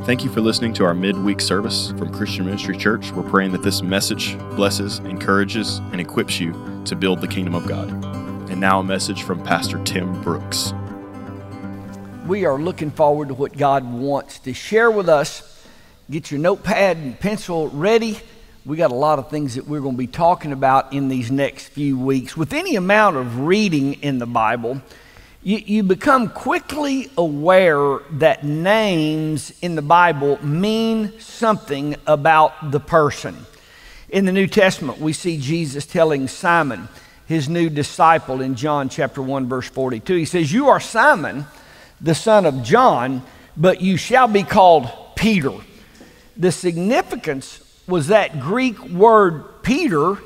Thank you for listening to our midweek service from Christian Ministry Church. We're praying that this message blesses, encourages, and equips you to build the kingdom of God. And now a message from Pastor Tim Brooks. We are looking forward to what God wants to share with us. Get your notepad and pencil ready. We got a lot of things that we're going to be talking about in these next few weeks. With any amount of reading in the Bible, you, you become quickly aware that names in the Bible mean something about the person. In the New Testament, we see Jesus telling Simon, his new disciple, in John chapter 1, verse 42, he says, You are Simon, the son of John, but you shall be called Peter. The significance was that Greek word Peter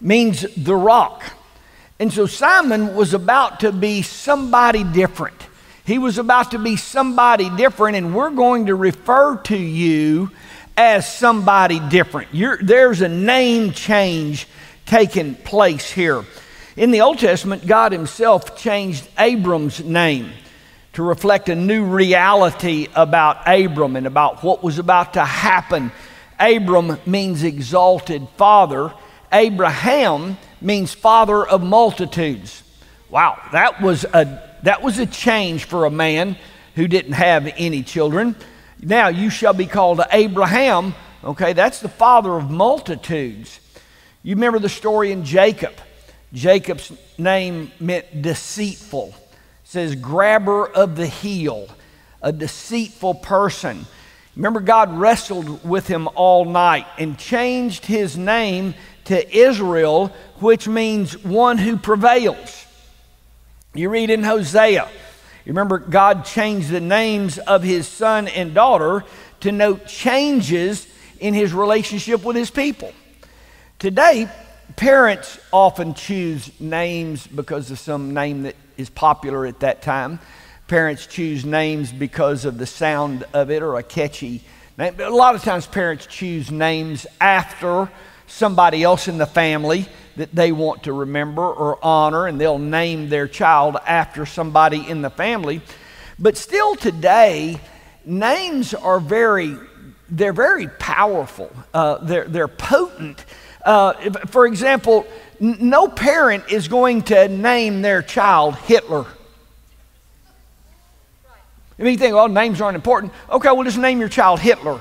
means the rock. And so Simon was about to be somebody different. He was about to be somebody different, and we're going to refer to you as somebody different. You're, there's a name change taking place here. In the Old Testament, God Himself changed Abram's name to reflect a new reality about Abram and about what was about to happen. Abram means exalted father. Abraham means father of multitudes. Wow, that was a that was a change for a man who didn't have any children. Now you shall be called Abraham. Okay, that's the father of multitudes. You remember the story in Jacob. Jacob's name meant deceitful. It says grabber of the heel, a deceitful person. Remember, God wrestled with him all night and changed his name to Israel, which means one who prevails. You read in Hosea, you remember God changed the names of his son and daughter to note changes in his relationship with his people. Today, parents often choose names because of some name that is popular at that time. Parents choose names because of the sound of it or a catchy name. But a lot of times, parents choose names after somebody else in the family that they want to remember or honor, and they'll name their child after somebody in the family. But still today, names are very, they're very powerful. Uh, they're, they're potent. Uh, for example, n- no parent is going to name their child Hitler. I mean, you think, oh, names aren't important. Okay, well, just name your child Hitler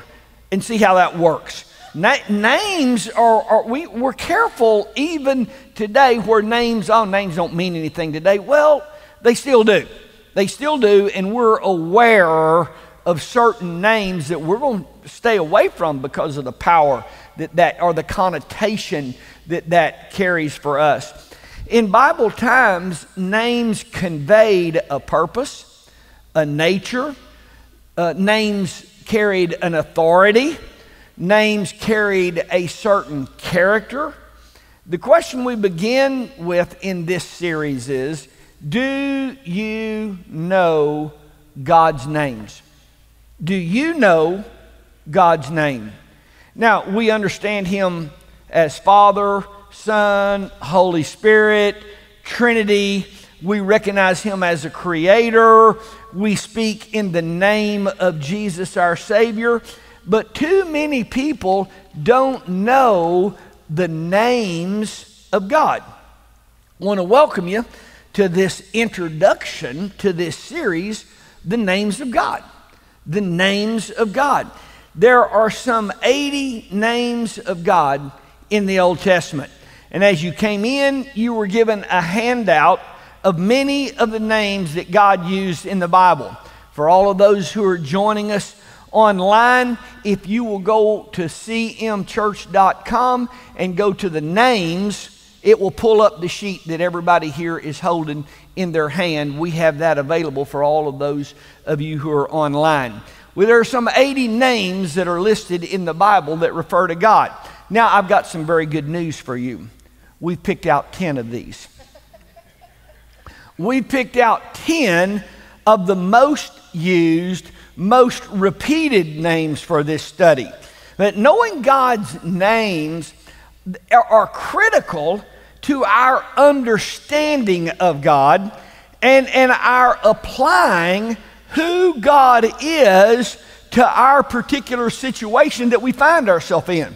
and see how that works. Na- names are, are we, we're careful even today where names, oh, names don't mean anything today. Well, they still do. They still do, and we're aware of certain names that we're going to stay away from because of the power that that, or the connotation that that carries for us. In Bible times, names conveyed a purpose, a nature, uh, names carried an authority names carried a certain character. The question we begin with in this series is Do you know God's names? Do you know God's name? Now, we understand Him as Father, Son, Holy Spirit, Trinity. We recognize Him as a creator. We speak in the name of Jesus, our Savior. But too many people don't know the names of God. I want to welcome you to this introduction to this series, The Names of God. The Names of God. There are some 80 names of God in the Old Testament. And as you came in, you were given a handout of many of the names that God used in the Bible. For all of those who are joining us online. If you will go to cmchurch.com and go to the names, it will pull up the sheet that everybody here is holding in their hand. We have that available for all of those of you who are online. Well, there are some 80 names that are listed in the Bible that refer to God. Now, I've got some very good news for you. We've picked out 10 of these. We picked out 10 of the most used most repeated names for this study. But knowing God's names are critical to our understanding of God and, and our applying who God is to to our particular situation that we find ourselves in.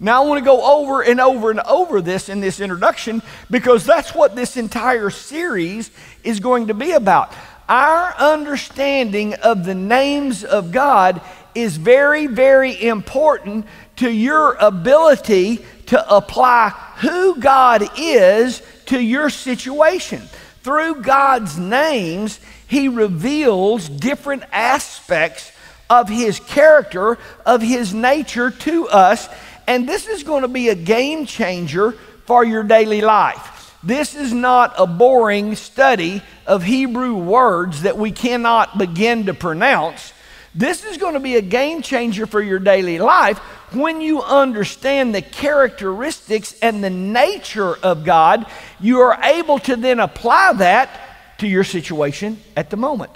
Now, I want to go over and over and over this in this introduction because that's what this entire series is going to be about. Our understanding of the names of God is very, very important to your ability to apply who God is to your situation. Through God's names, He reveals different aspects of His character, of His nature to us. And this is going to be a game changer for your daily life. This is not a boring study of Hebrew words that we cannot begin to pronounce. This is going to be a game changer for your daily life when you understand the characteristics and the nature of God. You are able to then apply that to your situation at the moment.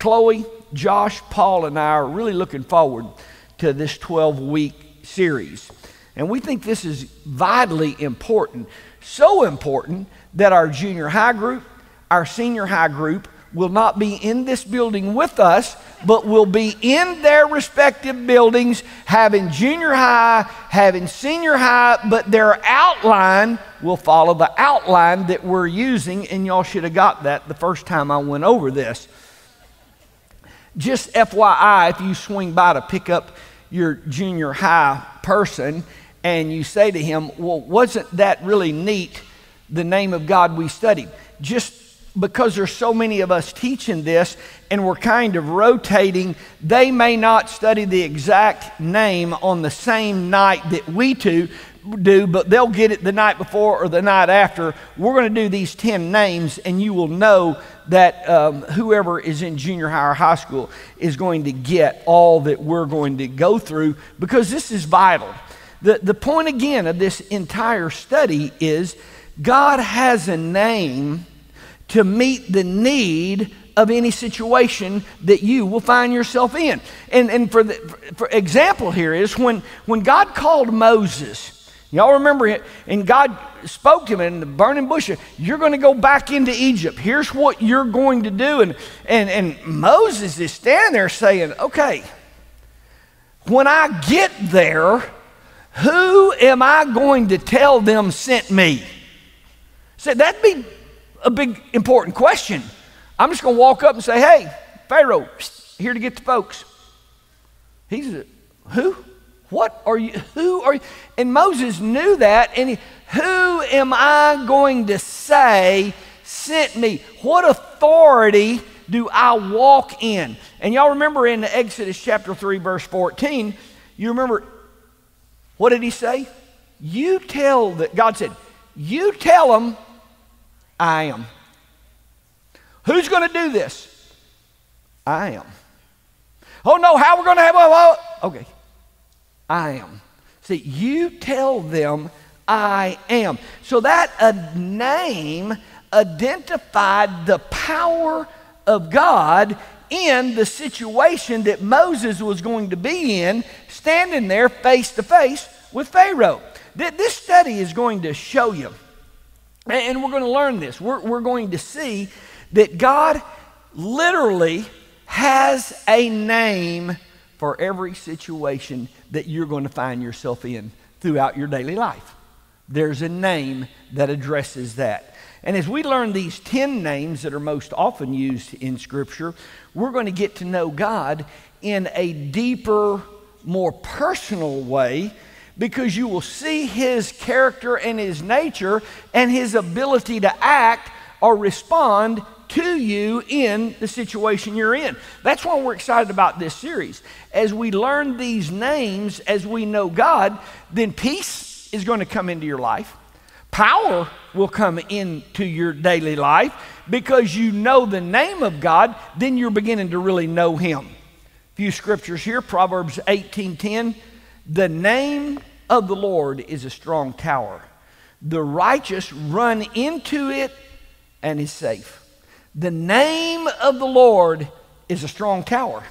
Chloe, Josh, Paul, and I are really looking forward to this 12 week series. And we think this is vitally important. So important that our junior high group, our senior high group, will not be in this building with us, but will be in their respective buildings, having junior high, having senior high, but their outline will follow the outline that we're using, and y'all should have got that the first time I went over this. Just FYI, if you swing by to pick up your junior high person and you say to him, Well, wasn't that really neat, the name of God we studied? Just because there's so many of us teaching this and we're kind of rotating, they may not study the exact name on the same night that we two do, but they'll get it the night before or the night after. We're going to do these 10 names, and you will know that um, whoever is in junior high or high school is going to get all that we're going to go through because this is vital. The, the point again of this entire study is God has a name to meet the need of any situation that you will find yourself in. And, and for, the, for example here is when, when God called Moses, Y'all remember it? And God spoke to him in the burning bush. You're going to go back into Egypt. Here's what you're going to do. And, and, and Moses is standing there saying, Okay, when I get there, who am I going to tell them sent me? Said that'd be a big important question. I'm just going to walk up and say, Hey, Pharaoh, here to get the folks. He's a, who? What are you? Who are you? And Moses knew that. And he, who am I going to say sent me? What authority do I walk in? And y'all remember in Exodus chapter 3, verse 14, you remember what did he say? You tell that, God said, you tell them I am. Who's going to do this? I am. Oh no, how we're going to have a, oh, okay. I am. See, you tell them I am. So that a name identified the power of God in the situation that Moses was going to be in, standing there face to face with Pharaoh. This study is going to show you, and we're going to learn this. We're, we're going to see that God literally has a name for every situation that you're going to find yourself in throughout your daily life. There's a name that addresses that. And as we learn these 10 names that are most often used in Scripture, we're going to get to know God in a deeper, more personal way because you will see His character and His nature and His ability to act or respond to you in the situation you're in. That's why we're excited about this series. As we learn these names, as we know God, then peace is going to come into your life. Power will come into your daily life because you know the name of God, then you're beginning to really know Him. Few scriptures here Proverbs 18:10. The name of the Lord is a strong tower. The righteous run into it and is safe. The name of the Lord is a strong tower.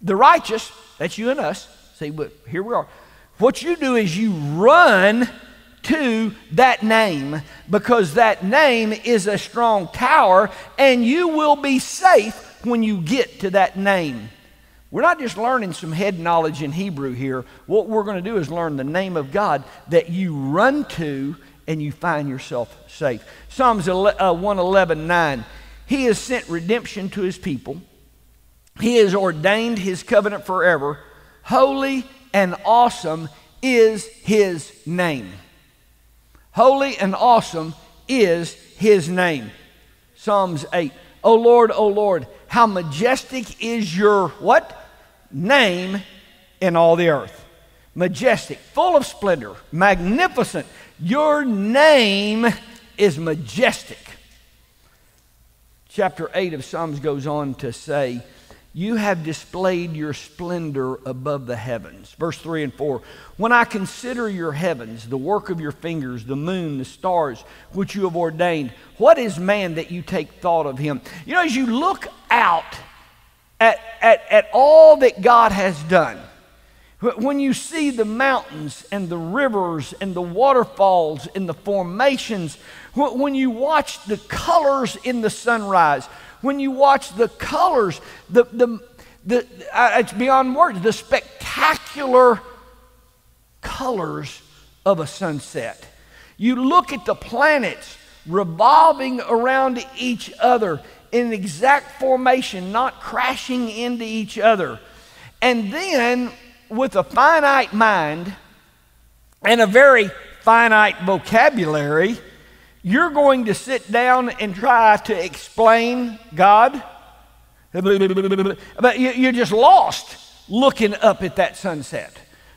The righteous, that's you and us, see, but here we are. What you do is you run to that name because that name is a strong tower and you will be safe when you get to that name. We're not just learning some head knowledge in Hebrew here. What we're going to do is learn the name of God that you run to and you find yourself safe. Psalms uh, 111 9. He has sent redemption to his people, he has ordained his covenant forever. Holy and awesome is his name. Holy and awesome is his name. Psalms 8. O Lord, O Lord, how majestic is your what? Name in all the earth. Majestic, full of splendor, magnificent. Your name is majestic. Chapter 8 of Psalms goes on to say, you have displayed your splendor above the heavens. Verse 3 and 4. When I consider your heavens, the work of your fingers, the moon, the stars, which you have ordained, what is man that you take thought of him? You know, as you look out at, at, at all that God has done, when you see the mountains and the rivers and the waterfalls and the formations, when you watch the colors in the sunrise, when you watch the colors, the, the, the, it's beyond words, the spectacular colors of a sunset. You look at the planets revolving around each other in exact formation, not crashing into each other. And then, with a finite mind and a very finite vocabulary, you're going to sit down and try to explain God, but you're just lost looking up at that sunset,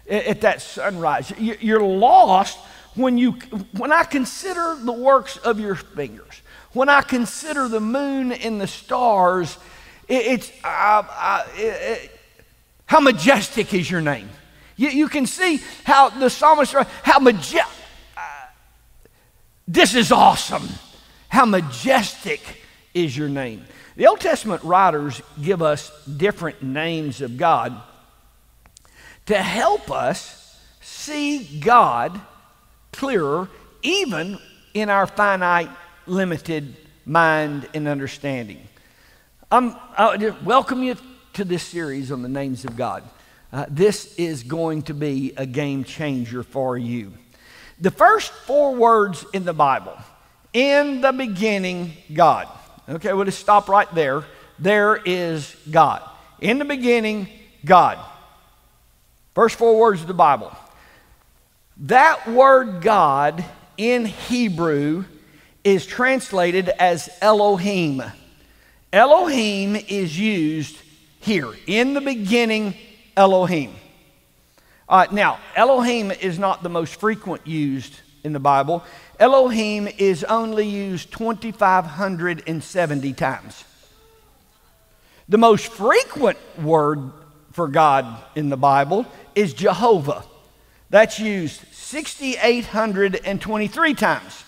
at that sunrise. You're lost when, you, when I consider the works of your fingers, when I consider the moon and the stars, it's uh, uh, it, how majestic is your name. You, you can see how the psalmist, how majestic this is awesome. How majestic is your name. The Old Testament writers give us different names of God to help us see God clearer, even in our finite, limited mind and understanding. Um, I welcome you to this series on the names of God. Uh, this is going to be a game changer for you. The first four words in the Bible, in the beginning, God. Okay, we'll just stop right there. There is God. In the beginning, God. First four words of the Bible. That word God in Hebrew is translated as Elohim. Elohim is used here. In the beginning, Elohim. Uh, now, Elohim is not the most frequent used in the Bible. Elohim is only used 2,570 times. The most frequent word for God in the Bible is Jehovah. That's used 6,823 times.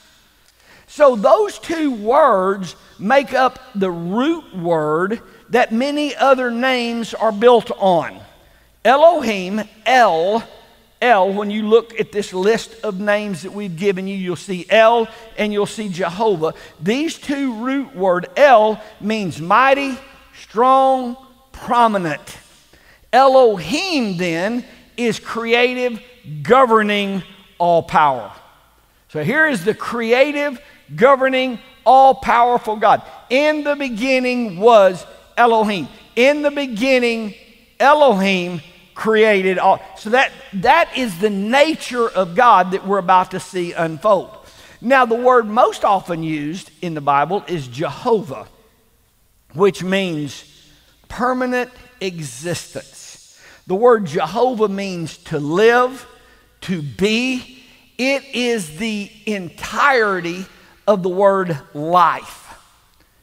So those two words make up the root word that many other names are built on. Elohim, El, El, when you look at this list of names that we've given you, you'll see El and you'll see Jehovah. These two root word, El, means mighty, strong, prominent. Elohim then is creative, governing, all power. So here is the creative, governing, all powerful God. In the beginning was Elohim. In the beginning, Elohim created all. So that, that is the nature of God that we're about to see unfold. Now, the word most often used in the Bible is Jehovah, which means permanent existence. The word Jehovah means to live, to be. It is the entirety of the word life.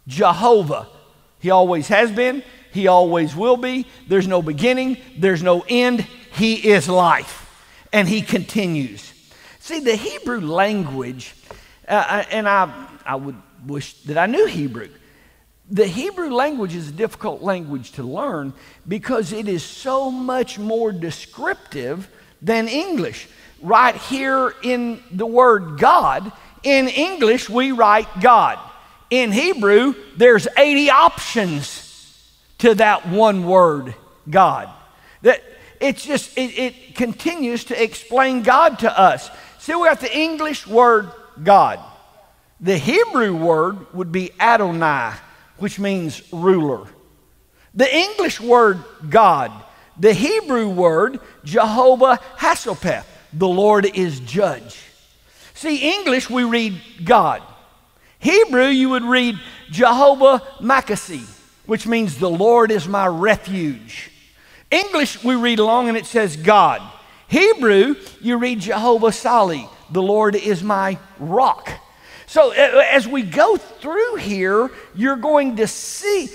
Jehovah. He always has been, he always will be. There's no beginning, there's no end. He is life, and He continues. See, the Hebrew language, uh, uh, and I, I would wish that I knew Hebrew. The Hebrew language is a difficult language to learn because it is so much more descriptive than English. Right here in the word God, in English we write God. In Hebrew, there's 80 options to that one word God. That it's just, it, it continues to explain God to us. See, we got the English word God. The Hebrew word would be Adonai, which means ruler. The English word God, the Hebrew word Jehovah Hasselpeth, the Lord is judge. See, English we read God. Hebrew you would read Jehovah Makasi, which means the Lord is my refuge. English we read along and it says God. Hebrew you read Jehovah Sali, the Lord is my rock. So as we go through here, you're going to see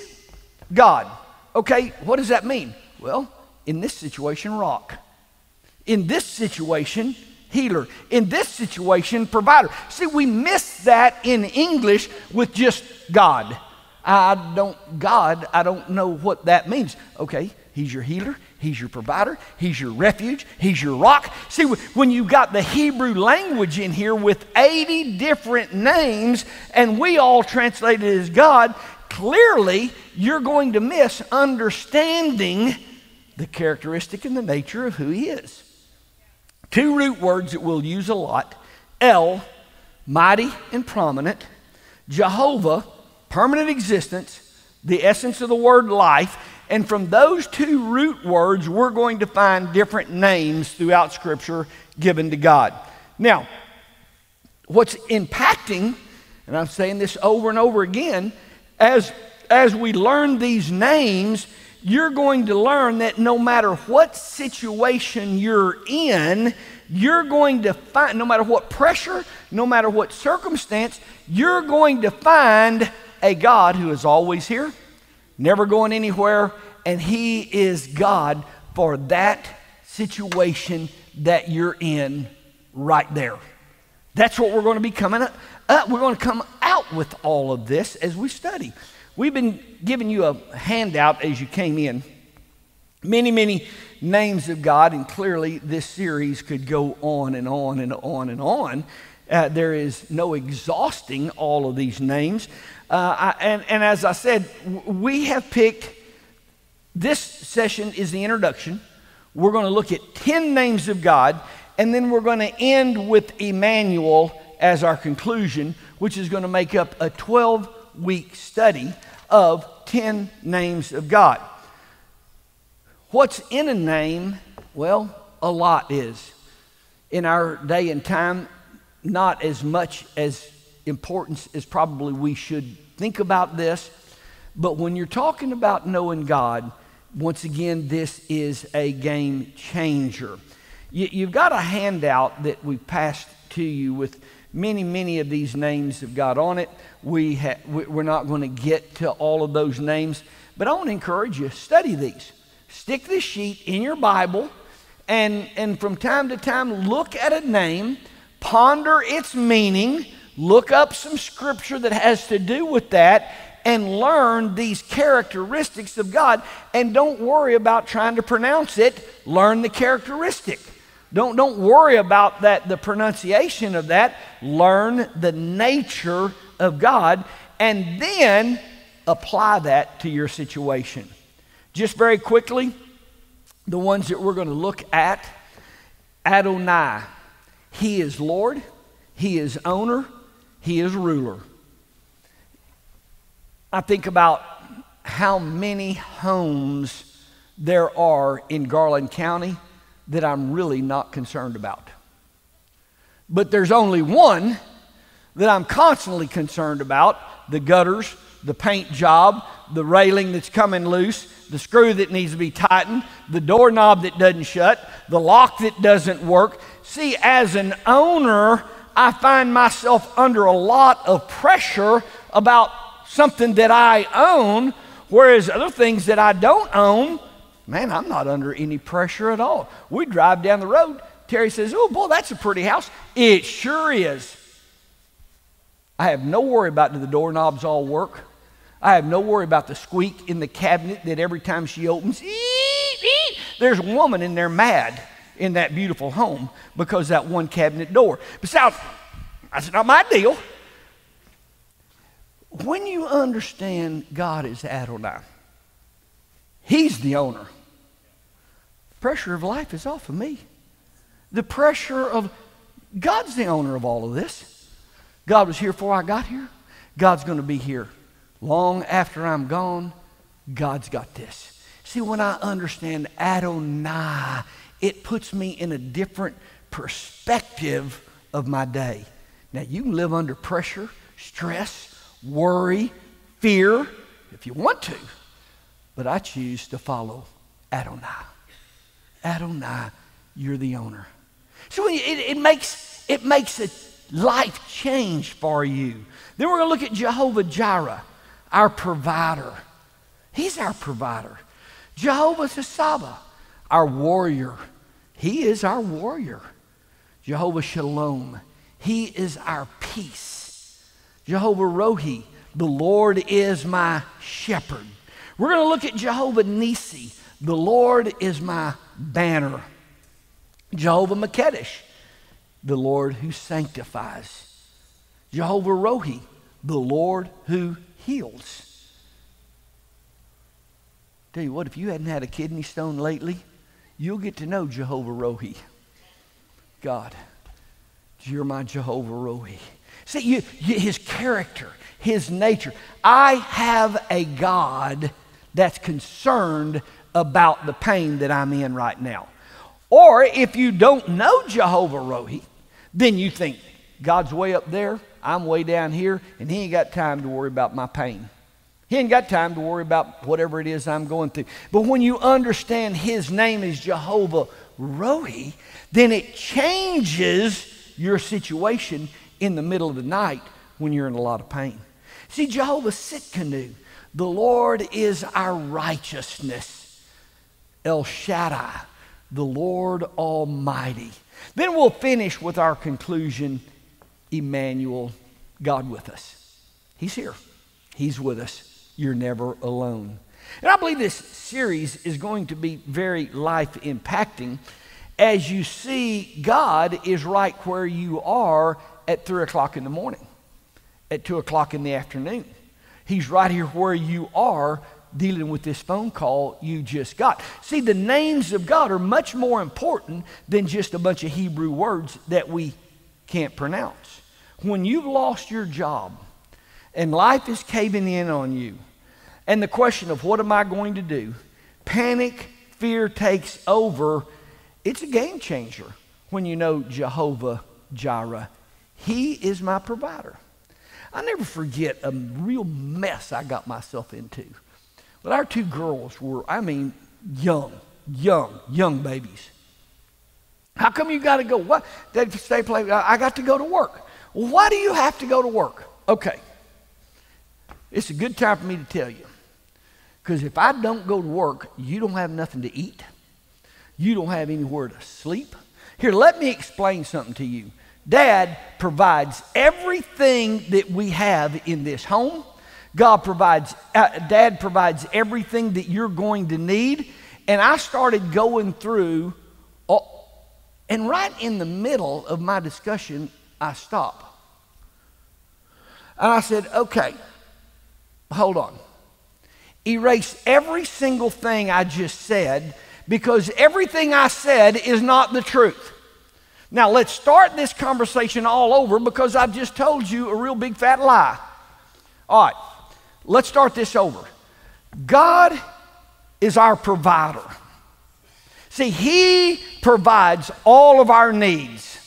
God. Okay, what does that mean? Well, in this situation, rock. In this situation, healer. In this situation, provider. See, we miss that in English with just God. I don't, God, I don't know what that means. Okay, He's your healer, He's your provider, He's your refuge, He's your rock. See, when you've got the Hebrew language in here with 80 different names and we all translate it as God, clearly you're going to miss understanding the characteristic and the nature of who He is. Two root words that we'll use a lot El, mighty and prominent, Jehovah, permanent existence, the essence of the word life. And from those two root words, we're going to find different names throughout Scripture given to God. Now, what's impacting, and I'm saying this over and over again, as, as we learn these names, you're going to learn that no matter what situation you're in, you're going to find, no matter what pressure, no matter what circumstance, you're going to find a God who is always here, never going anywhere, and He is God for that situation that you're in right there. That's what we're going to be coming up. Uh, we're going to come out with all of this as we study. We've been giving you a handout as you came in. Many, many names of God, and clearly this series could go on and on and on and on. Uh, there is no exhausting all of these names. Uh, I, and, and as I said, we have picked this session is the introduction. We're going to look at 10 names of God, and then we're going to end with Emmanuel as our conclusion, which is going to make up a 12 week study of 10 names of God. What's in a name? Well, a lot is. In our day and time, not as much as importance as probably we should think about this. But when you're talking about knowing God, once again, this is a game changer. You, have got a handout that we passed to you with many, many of these names of God on it. We ha- we're not going to get to all of those names, but I want to encourage you study these. Stick this sheet in your Bible, and, and from time to time, look at a name, ponder its meaning, look up some scripture that has to do with that, and learn these characteristics of God. And don't worry about trying to pronounce it, learn the characteristic. Don't, don't worry about that, the pronunciation of that. Learn the nature of God and then apply that to your situation. Just very quickly, the ones that we're going to look at Adonai. He is Lord, He is owner, He is ruler. I think about how many homes there are in Garland County that I'm really not concerned about. But there's only one that I'm constantly concerned about the gutters, the paint job, the railing that's coming loose, the screw that needs to be tightened, the doorknob that doesn't shut, the lock that doesn't work. See, as an owner, I find myself under a lot of pressure about something that I own, whereas other things that I don't own, man, I'm not under any pressure at all. We drive down the road. Terry says, Oh, boy, that's a pretty house. It sure is. I have no worry about do the doorknobs all work. I have no worry about the squeak in the cabinet that every time she opens, ee, ee, there's a woman in there mad in that beautiful home because that one cabinet door. Besides, that's not my deal. When you understand God is Adonai, He's the owner. Pressure of life is off of me. The pressure of God's the owner of all of this. God was here before I got here. God's going to be here long after I'm gone. God's got this. See, when I understand Adonai, it puts me in a different perspective of my day. Now, you can live under pressure, stress, worry, fear, if you want to, but I choose to follow Adonai. Adonai, you're the owner. So it, it, makes, it makes a life change for you. Then we're going to look at Jehovah Jireh, our provider. He's our provider. Jehovah Sasaba, our warrior. He is our warrior. Jehovah Shalom, He is our peace. Jehovah Rohi, the Lord is my shepherd. We're going to look at Jehovah Nisi, the Lord is my banner. Jehovah Makedesh, the Lord who sanctifies. Jehovah Rohi, the Lord who heals. Tell you what, if you hadn't had a kidney stone lately, you'll get to know Jehovah Rohi. God, you're my Jehovah Rohi. See, you, you, his character, his nature. I have a God that's concerned about the pain that I'm in right now. Or if you don't know Jehovah Rohi, then you think, God's way up there, I'm way down here, and He ain't got time to worry about my pain. He ain't got time to worry about whatever it is I'm going through. But when you understand His name is Jehovah Rohi, then it changes your situation in the middle of the night when you're in a lot of pain. See, Jehovah Tsidkenu, the Lord is our righteousness. El Shaddai, the Lord Almighty. Then we'll finish with our conclusion Emmanuel, God with us. He's here, He's with us. You're never alone. And I believe this series is going to be very life impacting as you see God is right where you are at 3 o'clock in the morning, at 2 o'clock in the afternoon. He's right here where you are dealing with this phone call you just got. See, the names of God are much more important than just a bunch of Hebrew words that we can't pronounce. When you've lost your job and life is caving in on you, and the question of what am I going to do, panic, fear takes over, it's a game changer when you know Jehovah Jireh. He is my provider. I never forget a real mess I got myself into. But our two girls were, I mean, young, young, young babies. How come you got to go? What? They stay play. I got to go to work. Why do you have to go to work? Okay. It's a good time for me to tell you. Because if I don't go to work, you don't have nothing to eat. You don't have anywhere to sleep. Here, let me explain something to you. Dad provides everything that we have in this home God provides, uh, Dad provides everything that you're going to need. And I started going through, oh, and right in the middle of my discussion, I stopped. And I said, okay, hold on. Erase every single thing I just said because everything I said is not the truth. Now, let's start this conversation all over because I've just told you a real big fat lie. All right. Let's start this over. God is our provider. See, He provides all of our needs.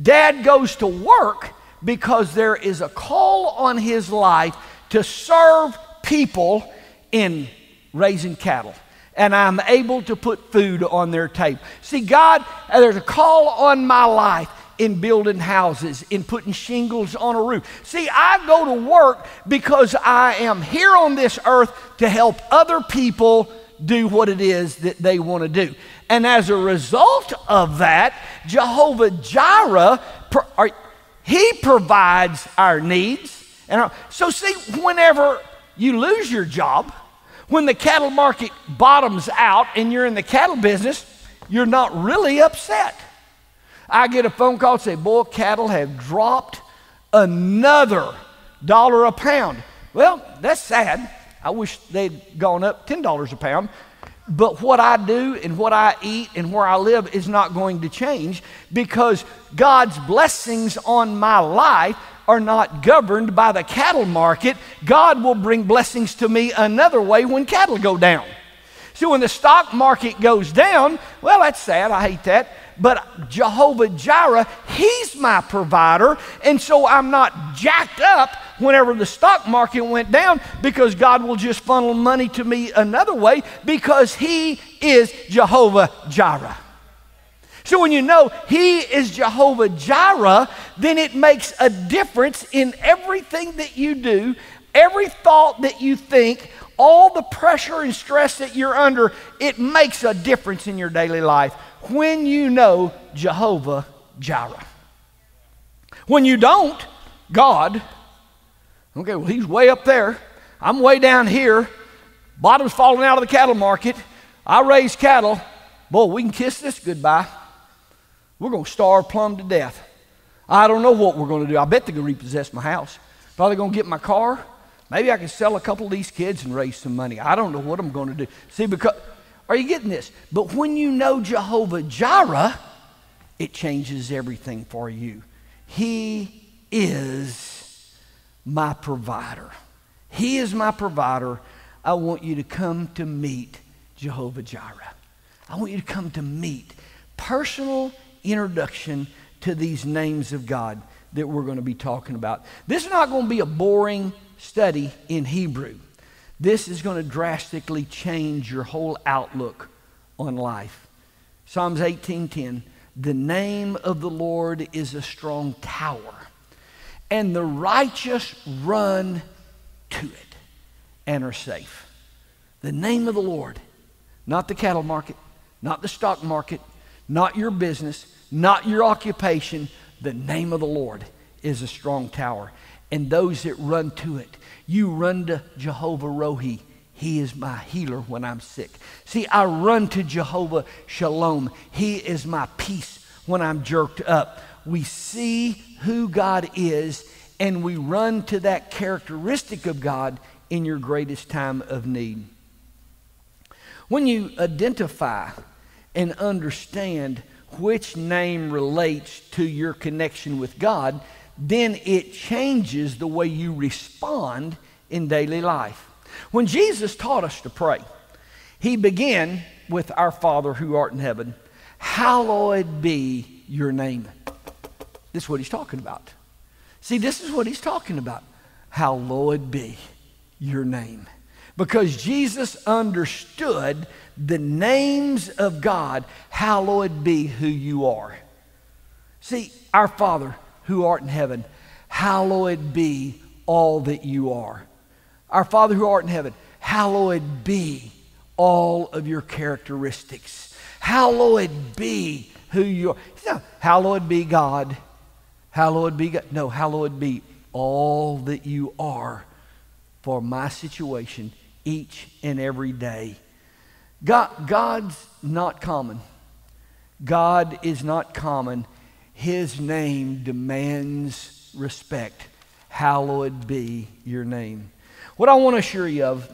Dad goes to work because there is a call on his life to serve people in raising cattle. And I'm able to put food on their table. See, God, there's a call on my life in building houses, in putting shingles on a roof. See, I go to work because I am here on this earth to help other people do what it is that they want to do. And as a result of that, Jehovah Jireh, he provides our needs. And so, see, whenever you lose your job, when the cattle market bottoms out and you're in the cattle business, you're not really upset I get a phone call say, Boy, cattle have dropped another dollar a pound. Well, that's sad. I wish they'd gone up $10 a pound. But what I do and what I eat and where I live is not going to change because God's blessings on my life are not governed by the cattle market. God will bring blessings to me another way when cattle go down. See, when the stock market goes down, well, that's sad. I hate that. But Jehovah Jireh, He's my provider. And so I'm not jacked up whenever the stock market went down because God will just funnel money to me another way because He is Jehovah Jireh. So when you know He is Jehovah Jireh, then it makes a difference in everything that you do, every thought that you think, all the pressure and stress that you're under. It makes a difference in your daily life when you know Jehovah Jireh. When you don't, God, okay, well, He's way up there. I'm way down here. Bottom's falling out of the cattle market. I raise cattle. Boy, we can kiss this goodbye. We're going to starve plumb to death. I don't know what we're going to do. I bet they're going to repossess my house. Probably going to get my car. Maybe I can sell a couple of these kids and raise some money. I don't know what I'm going to do. See, because, are you getting this? But when you know Jehovah Jireh, it changes everything for you. He is my provider. He is my provider. I want you to come to meet Jehovah Jireh. I want you to come to meet personal introduction to these names of God that we're going to be talking about. This is not going to be a boring study in Hebrew. This is going to drastically change your whole outlook on life. Psalms 18:10 The name of the Lord is a strong tower, and the righteous run to it and are safe. The name of the Lord, not the cattle market, not the stock market, not your business, not your occupation. The name of the Lord is a strong tower. And those that run to it, you run to Jehovah Rohi. He is my healer when I'm sick. See, I run to Jehovah Shalom. He is my peace when I'm jerked up. We see who God is and we run to that characteristic of God in your greatest time of need. When you identify and understand which name relates to your connection with God, then it changes the way you respond in daily life. When Jesus taught us to pray, he began with Our Father who art in heaven, hallowed be your name. This is what he's talking about. See, this is what he's talking about. Hallowed be your name. Because Jesus understood the names of God, hallowed be who you are. See, our Father who art in heaven, hallowed be all that you are. Our Father who art in heaven, hallowed be all of your characteristics. Hallowed be who you are. No, hallowed be God. Hallowed be God. No, hallowed be all that you are for my situation each and every day. God, God's not common. God is not common. His name demands respect. Hallowed be your name. What I want to assure you of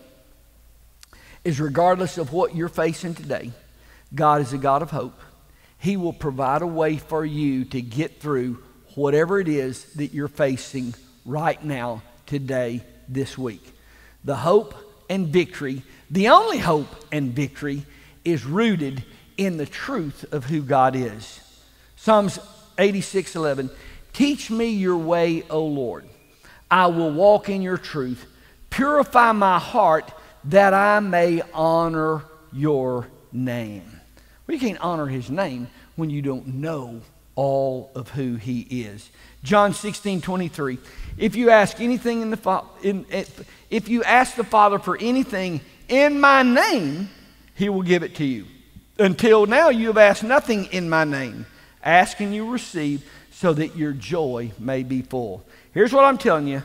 is regardless of what you're facing today, God is a God of hope. He will provide a way for you to get through whatever it is that you're facing right now, today, this week. The hope and victory, the only hope and victory, is rooted in the truth of who God is. Psalms 86 11. Teach me your way, O Lord. I will walk in your truth. Purify my heart that I may honor your name. Well, you can't honor his name when you don't know all of who he is. John 16 23. If you ask anything in the if you ask the Father for anything in my name, he will give it to you. Until now, you have asked nothing in my name. Ask and you receive so that your joy may be full. Here's what I'm telling you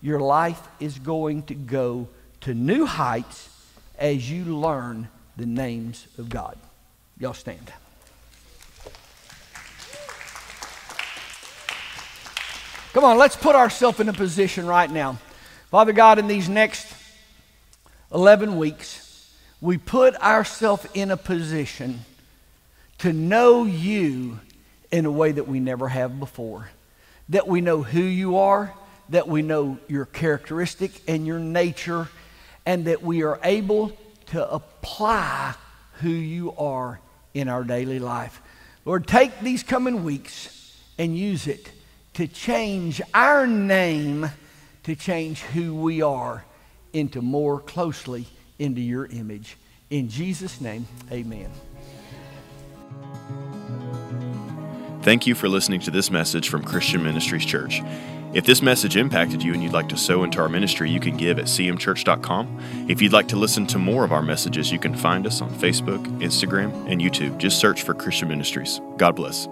your life is going to go to new heights as you learn the names of God. Y'all stand. Come on, let's put ourselves in a position right now. Father God, in these next 11 weeks, we put ourselves in a position to know you in a way that we never have before. That we know who you are, that we know your characteristic and your nature, and that we are able to apply who you are in our daily life. Lord, take these coming weeks and use it to change our name, to change who we are into more closely into your image. In Jesus' name, amen. Thank you for listening to this message from Christian Ministries Church. If this message impacted you and you'd like to sow into our ministry, you can give at cmchurch.com. If you'd like to listen to more of our messages, you can find us on Facebook, Instagram, and YouTube. Just search for Christian Ministries. God bless.